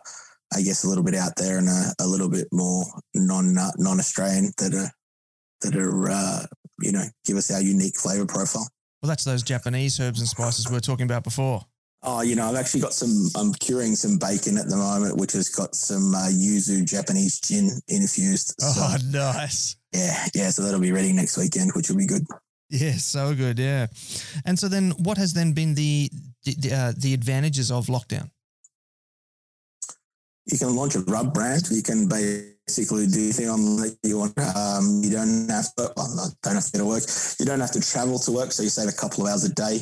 I guess, a little bit out there and a, a little bit more non uh, non Australian that are that are uh, you know give us our unique flavor profile. Well, that's those Japanese herbs and spices we were talking about before. Oh, you know, I've actually got some. I'm curing some bacon at the moment, which has got some uh, yuzu Japanese gin infused. Oh, nice. Yeah, yeah. So that'll be ready next weekend, which will be good. Yeah, so good. Yeah, and so then, what has then been the the, uh, the advantages of lockdown? You can launch a rub brand. You can basically do anything on that you want. Um, you don't have to. Well, don't have to go to work. You don't have to travel to work, so you save a couple of hours a day,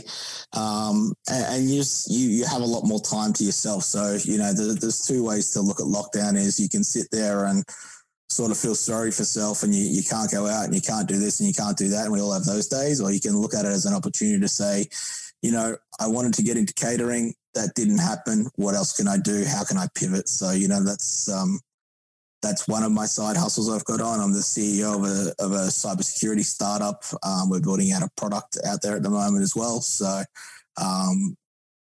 um, and, and, you just you you have a lot more time to yourself. So you know, the, there's two ways to look at lockdown. Is you can sit there and sort of feel sorry for self and you, you can't go out and you can't do this and you can't do that. And we all have those days. Or you can look at it as an opportunity to say, you know, I wanted to get into catering. That didn't happen. What else can I do? How can I pivot? So, you know, that's, um, that's one of my side hustles I've got on. I'm the CEO of a, of a cybersecurity startup. Um, we're building out a product out there at the moment as well. So, um,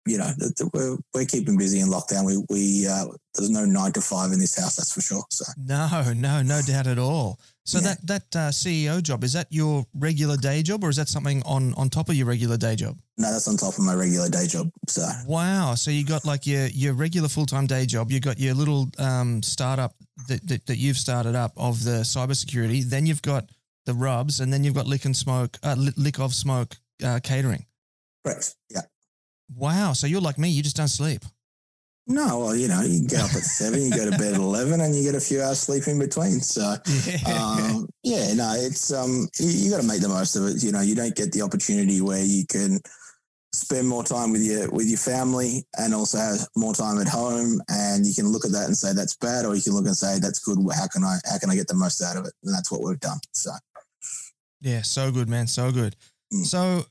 you know, we're, we're keeping busy in lockdown. We, we, uh, there's no nine to five in this house, that's for sure. So, no, no, no doubt at all. So yeah. that, that uh, CEO job, is that your regular day job or is that something on, on top of your regular day job? No, that's on top of my regular day job. So, wow. So you got like your, your regular full time day job, you got your little um, startup that, that, that you've started up of the cybersecurity. Then you've got the rubs and then you've got lick and smoke, uh, lick of smoke uh, catering. Correct. Yeah. Wow. So you're like me, you just don't sleep. No, well, you know, you get up at seven, you go to bed at eleven, and you get a few hours sleep in between. So, yeah, um, yeah no, it's um, you, you got to make the most of it. You know, you don't get the opportunity where you can spend more time with your with your family and also have more time at home. And you can look at that and say that's bad, or you can look and say that's good. How can I how can I get the most out of it? And that's what we've done. So, yeah, so good, man, so good. Mm. So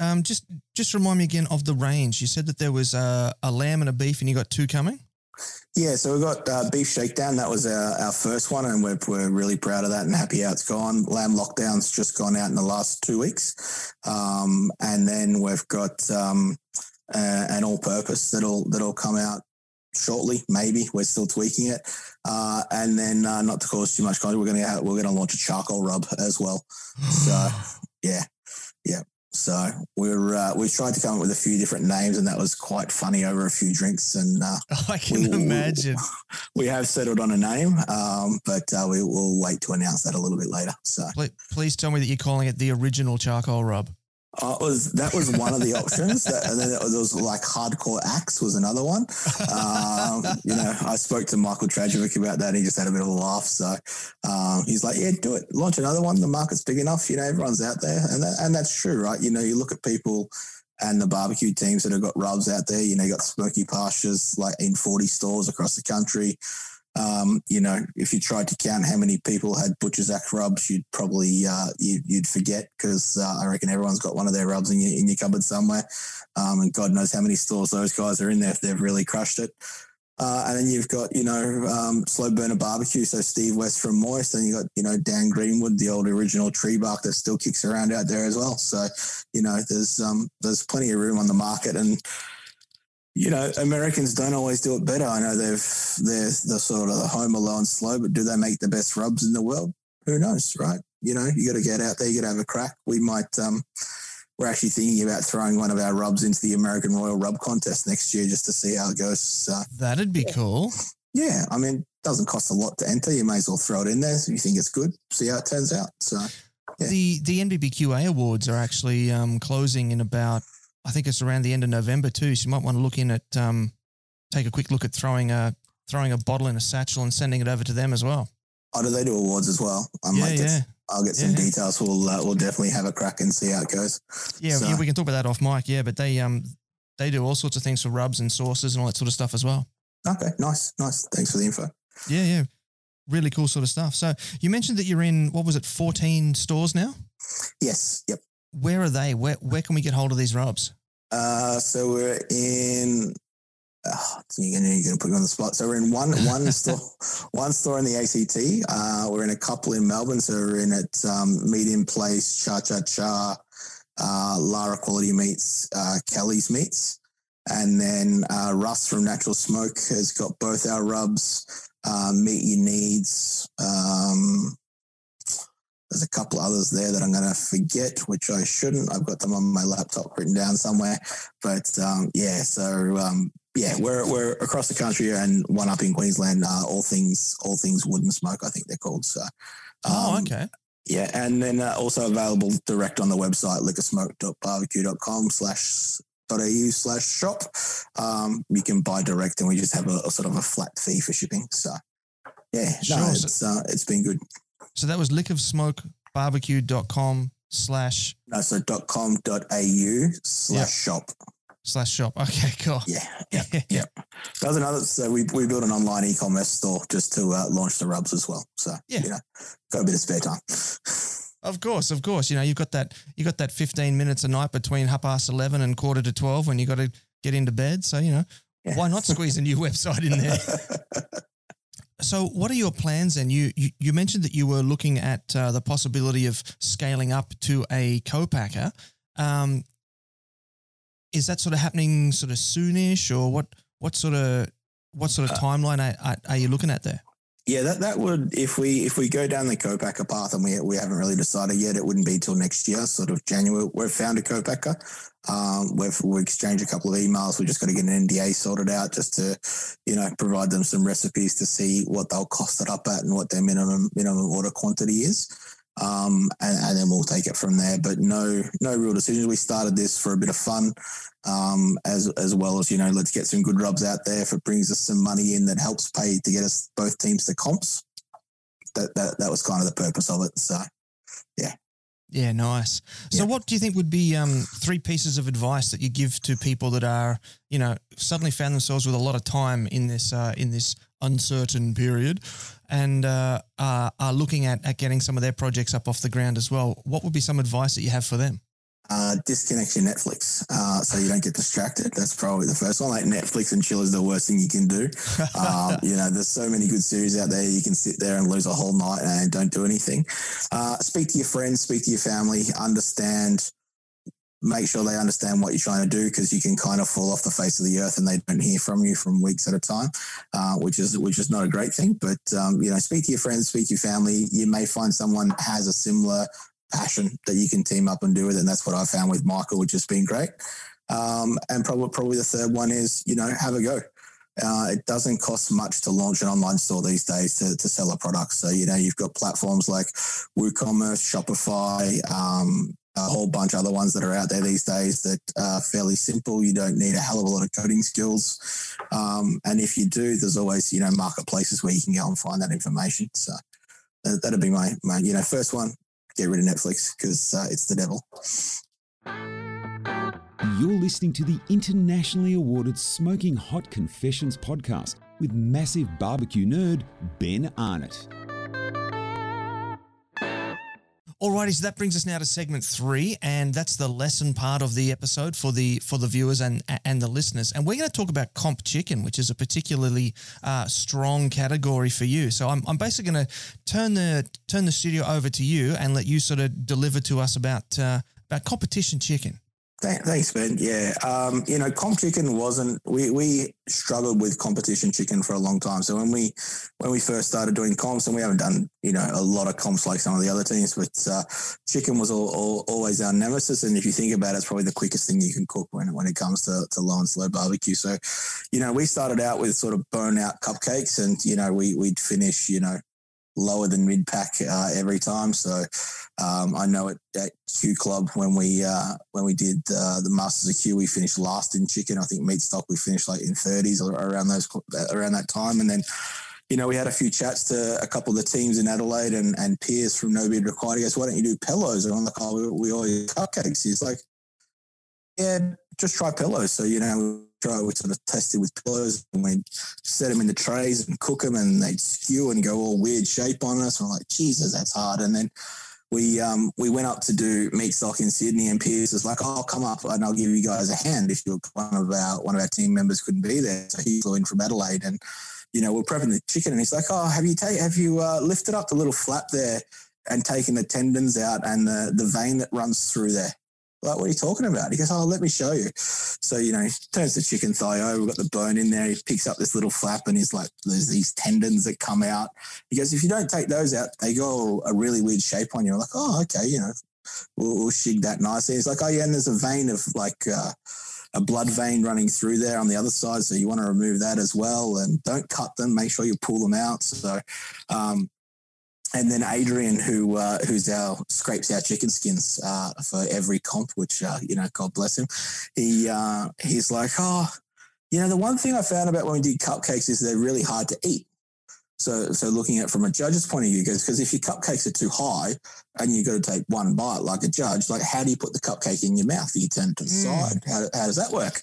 um, just just remind me again of the range. You said that there was a, a lamb and a beef, and you got two coming. Yeah, so we got uh, beef shakedown. That was our, our first one, and we're, we're really proud of that and happy how it's gone. Lamb lockdown's just gone out in the last two weeks, um, and then we've got um, uh, an all-purpose that'll that'll come out shortly. Maybe we're still tweaking it, uh, and then uh, not to cause too much content, we're gonna we're gonna launch a charcoal rub as well. So yeah, yeah. So we're uh, we tried to come up with a few different names, and that was quite funny over a few drinks. And uh, I can we, imagine we have settled on a name, um, but uh, we will wait to announce that a little bit later. So please, please tell me that you're calling it the original charcoal rub. Uh, was that was one of the options, that, and then there was like hardcore axe was another one. Um, you know, I spoke to Michael Trajovic about that. he just had a bit of a laugh. So um, he's like, "Yeah, do it. Launch another one. The market's big enough. You know, everyone's out there, and that, and that's true, right? You know, you look at people and the barbecue teams that have got rubs out there. You know, you got Smoky Pastures like in forty stores across the country. Um, you know, if you tried to count how many people had Butcher's Act rubs, you'd probably uh, you, would forget because uh, I reckon everyone's got one of their rubs in your, in your cupboard somewhere, um, and God knows how many stores those guys are in there if they've really crushed it. Uh, and then you've got, you know, um, Slow Burner Barbecue, so Steve West from Moist, and you've got, you know, Dan Greenwood, the old original tree bark that still kicks around out there as well. So, you know, there's um, there's plenty of room on the market, and you know, Americans don't always do it better. I know they've they're the sort of the home alone slow, but do they make the best rubs in the world? Who knows, right? You know, you got to get out there, you got to have a crack. We might um, we're actually thinking about throwing one of our rubs into the American Royal Rub Contest next year just to see how it goes. So, That'd be cool. yeah, I mean, doesn't cost a lot to enter. You may as well throw it in there if you think it's good. See how it turns out. So, Yeah. The the NBBQA awards are actually um, closing in about I think it's around the end of November too. So you might want to look in at um, take a quick look at throwing a throwing a bottle in a satchel and sending it over to them as well. oh, do they do awards as well? I yeah, might get, yeah, I'll get some Yeah. details. We'll uh, we'll definitely have a crack and see how it goes. yeah, So- yeah. We can talk about that off mic. Yeah, but they um they do all sorts of things for rubs and sauces and all that sort of stuff as well. Okay, nice, nice. Thanks for the info. Yeah, yeah. Really cool sort of stuff. So you mentioned that you're in what was it, 14 stores now? Yes, yep. Where are they? Where where can we get hold of these rubs? Uh, so we're in. Uh, you're gonna, you're gonna put me on the spot. So we're in one one store, one store in the ACT. Uh, we're in a couple in Melbourne. So we're in at um, Medium Place, Cha Cha Cha, uh, Lara Quality Meats, uh, Kelly's Meats, and then uh, Russ from Natural Smoke has got both our rubs. Uh, Meet Your Needs. Um, there's a couple others there that I'm going to forget, which I shouldn't. I've got them on my laptop written down somewhere. But um, yeah, so um, yeah, we're we're across the country and one up in Queensland. Uh, all things all things wood and smoke, I think they're called. So oh, um, okay. yeah, and then uh, also available direct on the website lickofsmoke.barbecue.com slash au slash shop. Um, you can buy direct, and we just have a, a sort of a flat fee for shipping. So yeah, no, Sure. It's uh, it's been good. So that was lickofsmokebarbecue.com slash No, so dot com dot au slash shop. slash shop. Okay, cool. Yeah, yeah, yeah. That was another. So we we built an online e-commerce store just to uh, launch the rubs as well. So Yeah. you know, got a bit of spare time. Of course, of course. You know, you've got that you got that 15 minutes a night between half past 11 and quarter to 12 when you got to get into bed. So, you know, Yeah. why not squeeze a new website in there? So, what are your plans And You you, you mentioned that you were looking at uh, the possibility of scaling up to a co-packer. Um, is that sort of happening sort of soonish, or what? What sort of what sort of Uh, timeline are, are, are you looking at there? Yeah, that, that would if we if we go down the co-packer path and we we haven't really decided yet, it wouldn't be till next year, sort of January. We've found a co-packer. Um, we've we exchanged a couple of emails. We just got to get an NDA sorted out just to, you know, provide them some recipes to see what they'll cost it up at and what their minimum minimum order quantity is. Um, and, and then we'll take it from there. But no, no real decisions. We started this for a bit of fun, um, as as well as you know, let's get some good rubs out there. If it brings us some money in that helps pay to get us both teams to comps, that that, that was kind of the purpose of it. So Yeah, Yeah, nice. So, Yeah. what do you think would be um, three pieces of advice that you give to people that are, you know, suddenly found themselves with a lot of time in this uh, in this uncertain period, and uh, are, are looking at at getting some of their projects up off the ground as well? What would be some advice that you have for them? uh, disconnect your Netflix uh, so you don't get distracted. That's probably the first one. Like Netflix and chill is the worst thing you can do. Um, you know, there's so many good series out there. You can sit there and lose a whole night and don't do anything. Uh, speak to your friends, speak to your family, understand, make sure they understand what you're trying to do because you can kind of fall off the face of the earth and they don't hear from you from weeks at a time, uh, which is which is not a great thing. But um, you know, speak to your friends, speak to your family. You may find someone has a similar passion that you can team up and do it, and that's what I found with Michael, which has been great. Um, and probably probably the third one is you know have a go. Uh, it doesn't cost much to launch an online store these days to, to sell a product. So, you know, you've got platforms like WooCommerce, Shopify, um, a whole bunch of other ones that are out there these days that are fairly simple. You don't need a hell of a lot of coding skills. Um, and if you do, there's always, you know, marketplaces where you can go and find that information. So that, that'd be my, my, you know, first one, get rid of Netflix because uh, it's the devil. You're listening to the internationally awarded Smoking Hot Confessions podcast with massive barbecue nerd Ben Arnott. Alrighty, so that brings us now to segment three, and that's the lesson part of the episode for the for the viewers and and the listeners. And we're going to talk about comp chicken, which is a particularly uh, strong category for you. So I'm, I'm basically going to turn the turn the studio over to you and let you sort of deliver to us about uh, about competition chicken. Thanks, Ben. Yeah, um, you know, comp chicken wasn't. We we struggled with competition chicken for a long time. So when we when we first started doing comps, and we haven't done you know a lot of comps like some of the other teams, but uh, chicken was all, all, always our nemesis. And if you think about it, it's probably the quickest thing you can cook when when it comes to, to low and slow barbecue. So, you know, we started out with sort of burn out cupcakes, and you know we we'd finish you know lower than mid pack uh, every time. So um, I know at, at, Q Club when we uh, when we did uh, the Masters of Q, we finished last in chicken. I think Meatstock we finished like in 30s or around those around that time, and then. You know, we had a few chats to a couple of the teams in Adelaide and, and from No Bid Required. He goes, Why don't you do pillows? And I'm like, Oh, we, we always cupcakes. He's like, Yeah, just try pillows. So, you know, try, we sort of tested with pillows and we set them in the trays and cook them and they'd skew and go all weird shape on us. And we're like, Jesus, that's hard. And then we um, we went up to do Meatstock in Sydney and Piers was like, oh, I'll come up and I'll give you guys a hand if you're one of our one of our team members couldn't be there. So he flew in from Adelaide and you know, we're prepping the chicken and he's like, Oh, have you have you uh, lifted up the little flap there and taken the tendons out and the, the vein that runs through there? Like, what are you talking about? He goes, Oh, let me show you. So, you know, he turns the chicken thigh over, we've got the bone in there. He picks up this little flap and he's like, There's these tendons that come out. He goes, If you don't take those out, they go a really weird shape on you. I'm like, Oh, okay, you know, we'll, we'll shig that nicely. He's like, Oh, yeah, and there's a vein of like, uh, a blood vein running through there on the other side. So you want to remove that as well. And don't cut them. Make sure you pull them out. So, um, and then Adrian, who uh, who's our scrapes our chicken skins uh, for every comp, which uh, you know, God bless him. He uh, he's like, oh, you know, the one thing I found about when we did cupcakes is they're really hard to eat. So, so looking at it from a judge's point of view, because if your cupcakes are too high and you've got to take one bite like a judge, like how do you put the cupcake in your mouth? Do you turn it to the mm. side? How, how does that work?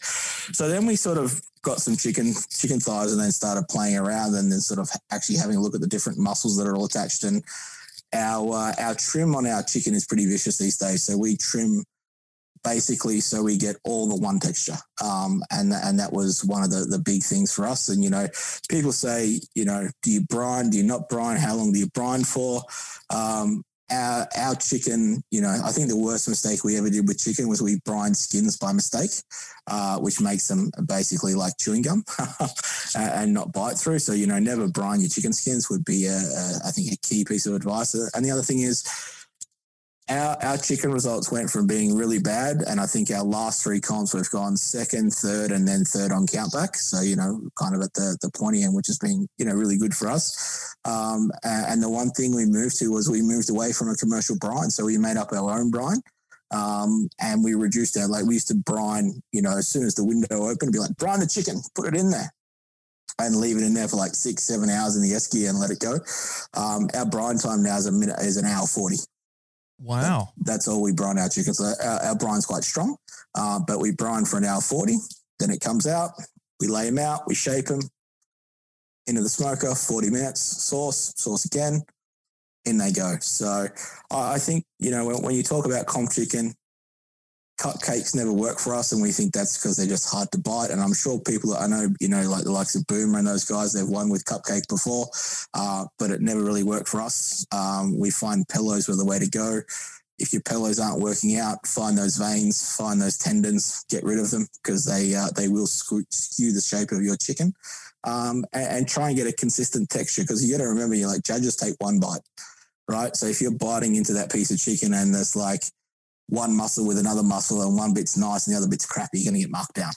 So then we sort of got some chicken chicken thighs and then started playing around and then sort of actually having a look at the different muscles that are all attached. And our uh, our trim on our chicken is pretty vicious these days. So we trim basically so we get all the one texture. Um, and, and that was one of the, the big things for us. And, you know, people say, you know, do you brine? Do you not brine? How long do you brine for? Um, our, our chicken, you know, I think the worst mistake we ever did with chicken was we brine skins by mistake, uh, which makes them basically like chewing gum and not bite through. So, you know, never brine your chicken skins would be, a, a, I think, a key piece of advice. And the other thing is, our, our chicken results went from being really bad, and I think our last three comps we've gone second, third, and then third on countback. So you know, kind of at the the pointy end, which has been you know really good for us. Um, and the one thing we moved to was we moved away from a commercial brine, so we made up our own brine. Um, and we reduced our like we used to brine, you know, as soon as the window opened, be like brine the chicken, put it in there, and leave it in there for like six, seven hours in the esky and let it go. Um, our brine time now is a minute is an hour forty. Wow. That, that's all we brine our chickens. So our, our brine's quite strong, uh, but we brine for an hour 40. Then it comes out. We lay them out. We shape them into the smoker, 40 minutes, sauce, sauce again. In they go. So I think, you know, when, when you talk about comp chicken, cupcakes never work for us, and we think that's because they're just hard to bite. And I'm sure people I know, you know, like the likes of Boomer and those guys, they've won with cupcake before, uh, but it never really worked for us. Um, we find pillows were the way to go. If your pillows aren't working out, find those veins, find those tendons, get rid of them because they uh, they will skew, skew the shape of your chicken, um, and, and try and get a consistent texture because you got to remember, you're like judges take one bite, right? So if you're biting into that piece of chicken and there's like one muscle with another muscle and one bit's nice and the other bit's crappy, you're going to get marked down.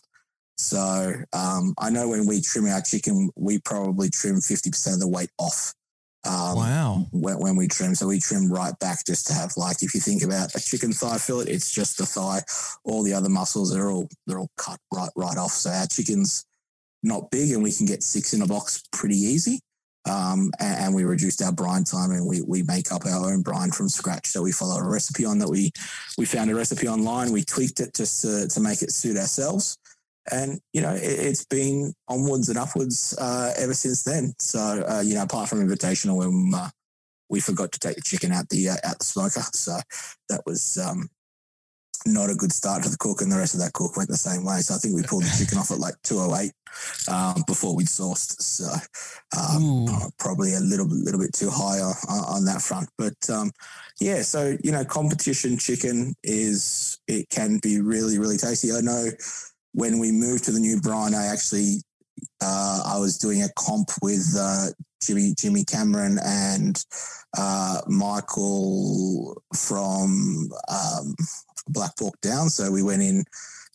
So um, I know when we trim our chicken, we probably trim 50% of the weight off. Um, wow. When, when, we trim. So we trim right back just to have like, if you think about a chicken thigh fillet, it's just the thigh. All the other muscles are all, they're all cut right, right off. So our chicken's not big and we can get six in a box pretty easy. Um, and, and, we reduced our brine time and we, we make up our own brine from scratch. So we follow a recipe on that. We, we found a recipe online. We tweaked it just to, to make it suit ourselves. And, you know, it, has been onwards and upwards uh, ever since then. So, uh, you know, apart from Invitational when uh, we forgot to take the chicken out the, uh, out the smoker. So that was, um, not a good start to the cook, and the rest of that cook went the same way. So I think we pulled the chicken off at like 208 um, before we'd sauced. So um, probably a little little bit too high on, on that front. But um, yeah, so you know, competition chicken is it can be really really tasty. I know when we moved to the new brine, I actually uh, I was doing a comp with uh, Jimmy Jimmy Cameron and uh, Michael from um, Black Hawk Down. So we went in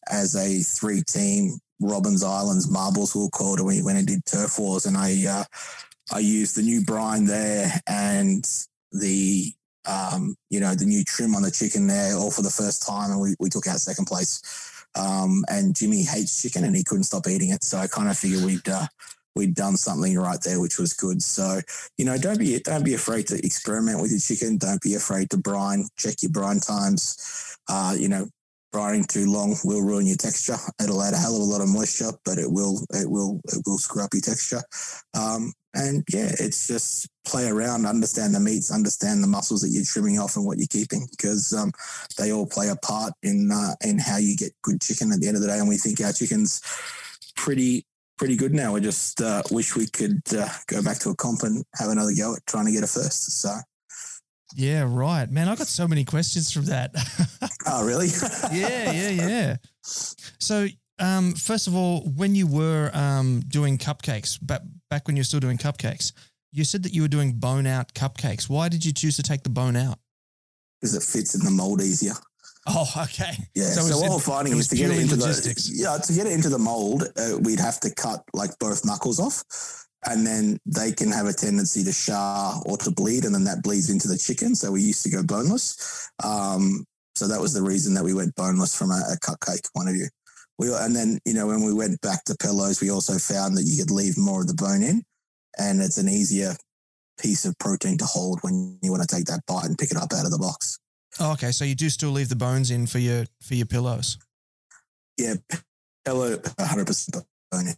as a three team Robbins Islands marbles we were called, and we went and did turf wars. And I uh, I used the new brine there and the um, you know the new trim on the chicken there, all for the first time, and we, we took out second place. Um, and Jimmy hates chicken, and he couldn't stop eating it. So I kind of figured we'd uh, we'd done something right there, which was good. So, you know, don't be don't be afraid to experiment with your chicken. Don't be afraid to brine. Check your brine times. Uh, you know, brining too long will ruin your texture. It'll add a hell of a lot of moisture, but it will it will it will screw up your texture. Um, and yeah, it's just play around, understand the meats, understand the muscles that you're trimming off and what you're keeping, because um, they all play a part in uh, in how you get good chicken at the end of the day. And we think our chicken's pretty pretty good now. We just uh, wish we could uh, go back to a comp and have another go at trying to get a first. So. Yeah, right. Man, I got so many questions from that. oh, really? yeah, yeah, yeah. So, um, first of all, when you were um, doing cupcakes, back, back when you were still doing cupcakes, you said that you were doing bone out cupcakes. Why did you choose to take the bone out? Because it fits in the mold easier. Oh, okay. Yeah. So, so what we're finding is to get it into logistics. the yeah to get it into the mold, uh, we'd have to cut like both knuckles off, and then they can have a tendency to char or to bleed, and then that bleeds into the chicken. So we used to go boneless. Um, so that was the reason that we went boneless from a, a cupcake point of view. We and then you know when we went back to pillows, we also found that you could leave more of the bone in, and it's an easier piece of protein to hold when you want to take that bite and pick it up out of the box. Oh, okay, so you do still leave the bones in for your for your pillows. Yeah, pillow, hundred percent bone in.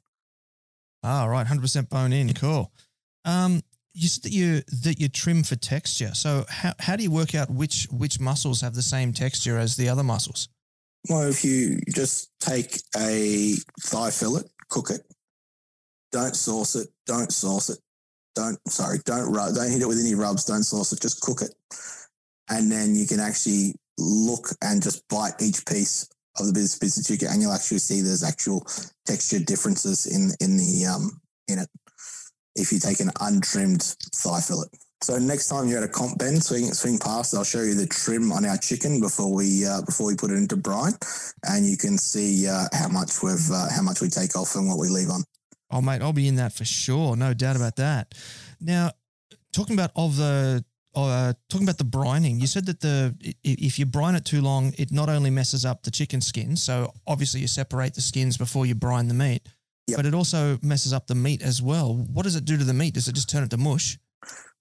Ah, right, hundred percent bone in. Cool. Um, you said that you that you trim for texture. So how how do you work out which which muscles have the same texture as the other muscles? Well, if you just take a thigh fillet, cook it, don't sauce it, don't sauce it, don't sorry, don't rub, don't hit it with any rubs, don't sauce it, just cook it and then you can actually look and just bite each piece of the business piece of chicken, and you'll actually see there's actual texture differences in in the um in it. If you take an untrimmed thigh fillet. So next time you're at a comp Ben, swing swing past, I'll show you the trim on our chicken before we uh, before we put it into brine, and you can see uh, how much we've uh, how much we take off and what we leave on. Oh mate, I'll be in that for sure, no doubt about that. Now, talking about of the uh, talking about the brining, you said that the if you brine it too long, it not only messes up the chicken skin. So obviously you separate the skins before you brine the meat, yep. but it also messes up the meat as well. What does it do to the meat? Does it just turn it to mush?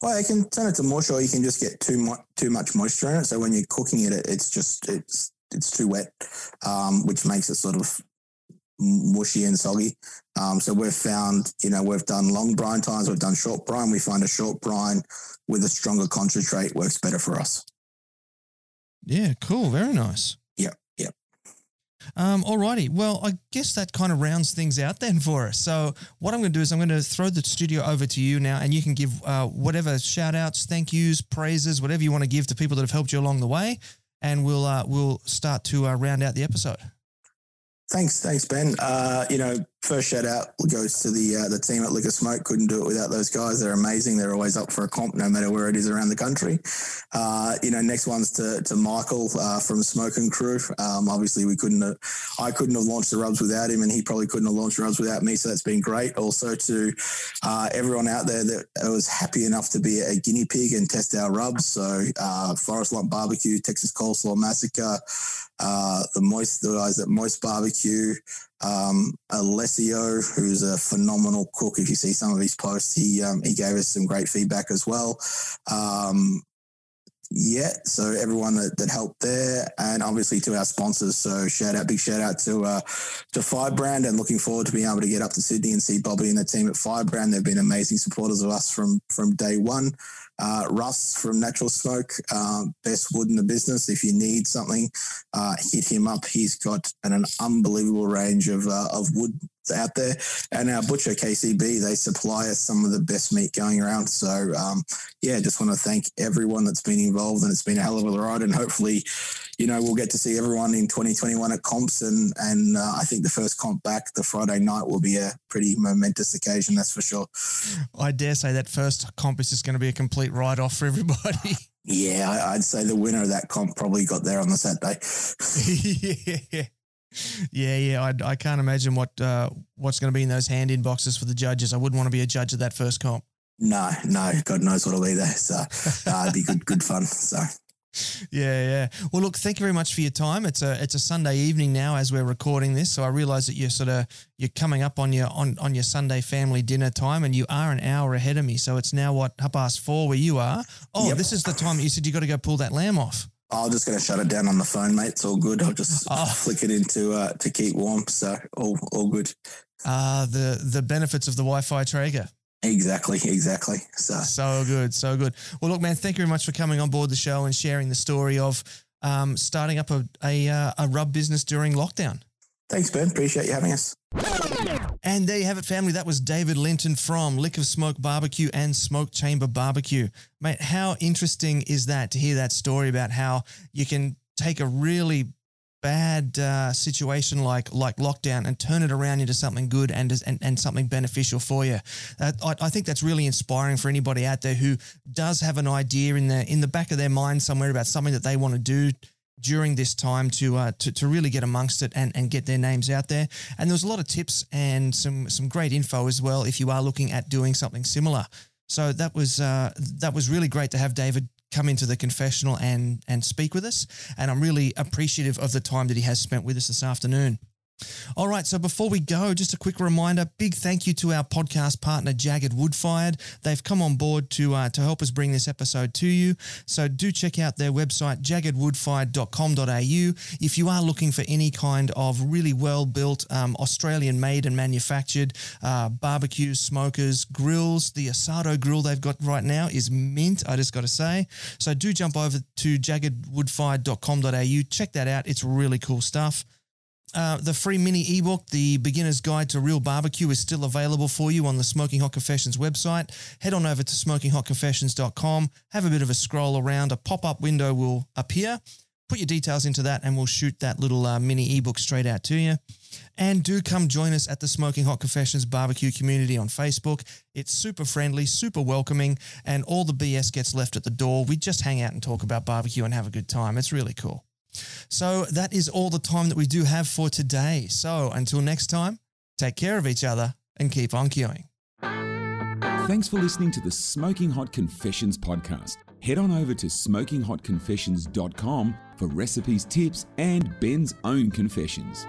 Well, it can turn it to mush, or you can just get too much too much moisture in it. So when you're cooking it, it's just it's it's too wet, um, which makes it sort of mushy and soggy. Um, so we've found, you know, we've done long brine times, we've done short brine. We find a short brine with a stronger concentrate works better for us. Yeah, cool. Very nice. Yep, yep. Um, alrighty. Well, I guess that kind of rounds things out then for us. So what I'm going to do is I'm going to throw the studio over to you now, and you can give uh, whatever shout outs, thank yous, praises, whatever you want to give to people that have helped you along the way, and we'll uh, we'll start to uh, round out the episode. Thanks, thanks, Ben. Uh, you know, first shout out goes to the uh, the team at Lick of Smoke. Couldn't do it without those guys. They're amazing. They're always up for a comp, no matter where it is around the country. Uh, you know, next one's to to Michael uh, from Smoke and Crew. Um, obviously, we couldn't. Have, I couldn't have launched the rubs without him, and he probably couldn't have launched rubs without me. So that's been great. Also to uh, everyone out there that was happy enough to be a guinea pig and test our rubs. So uh, Forest Lump Barbecue, Texas Coleslaw Massacre, uh, the Moist the guys at Moist Barbecue. Um, Alessio, who's a phenomenal cook. If you see some of his posts, he um, he gave us some great feedback as well. Um, yeah, so everyone that, that helped there, and obviously to our sponsors. So shout out, big shout out to uh, to Firebrand, and looking forward to being able to get up to Sydney and see Bobby and the team at Firebrand. They've been amazing supporters of us from from day one. Uh, Russ from Natural Smoke, uh, best wood in the business. If you need something, uh, hit him up. He's got an, an unbelievable range of uh, of wood out there. And our butcher KCB, they supply us some of the best meat going around. So um, yeah, just want to thank everyone that's been involved, and it's been a hell of a ride. And hopefully, you know, we'll get to see everyone in 2021 at comps. And and uh, I think the first comp back, the Friday night, will be a pretty momentous occasion. That's for sure. I dare say that first comp is just going to be a complete write off for everybody. Yeah, I, I'd say the winner of that comp probably got there on the Saturday. yeah. Yeah, yeah, I, I can't imagine what uh, what's going to be in those hand in boxes for the judges. I wouldn't want to be a judge of that first comp. No, no, God knows what'll be there. So uh, it'd be good, good fun. So Yeah, yeah. Well, look, thank you very much for your time. It's a it's a Sunday evening now as we're recording this, so I realise that you're sort of you're coming up on your on, on your Sunday family dinner time, and you are an hour ahead of me. So it's now what half past four where you are. Oh, Yep. this is the time you said you got to go pull that lamb off. I'm just going to shut it down on the phone, mate. It's all good. I'll just Oh. flick it into uh, to keep warm. So all all good. Ah, the the benefits of the Wi-Fi Traeger. Exactly, exactly. So So good, so good. Well, look, man, thank you very much for coming on board the show and sharing the story of um, starting up a a, uh, a rub business during lockdown. thanks, Ben. Appreciate you having us. And there you have it, family. That was David Linton from Lick of Smoke Barbecue and Smoke Chamber Barbecue. Mate, how interesting is that to hear that story about how you can take a really bad uh, situation like like lockdown and turn it around into something good and and, and something beneficial for you. Uh, I, I think that's really inspiring for anybody out there who does have an idea in the in the back of their mind somewhere about something that they want to do during this time to uh, to, to really get amongst it and, and get their names out there. And there's a lot of tips and some some great info as well if you are looking at doing something similar. So that was uh, that was really great to have David come into the confessional and and speak with us. And I'm really appreciative of the time that he has spent with us this afternoon. All right, so before we go, just a quick reminder: big thank you to our podcast partner, JAGRD Woodfired. They've come on board to uh, to help us bring this episode to you. So do check out their website, jagrdwoodfired.com.au, if you are looking for any kind of really well built, um, Australian made and manufactured uh, barbecues, smokers, grills. The Asado grill they've got right now is mint. I just got to say. So do jump over to jagrdwoodfired.com.au. Check that out. It's really cool stuff. Uh, the free mini ebook, The Beginner's Guide to Real Barbecue, is still available for you on the Smoking Hot Confessions website. Head on over to smokinghotconfessions.com, have a bit of a scroll around. A pop up window will appear. Put your details into that, and we'll shoot that little uh, mini ebook straight out to you. And do come join us at the Smoking Hot Confessions barbecue community on Facebook. It's super friendly, super welcoming, and all the BS gets left at the door. We just hang out and talk about barbecue and have a good time. It's really cool. So that is all the time that we do have for today. So until next time, take care of each other and keep on queuing. Thanks for listening to the Smoking Hot Confessions podcast. Head on over to smokinghotconfessions.com for recipes, tips, and Ben's own confessions.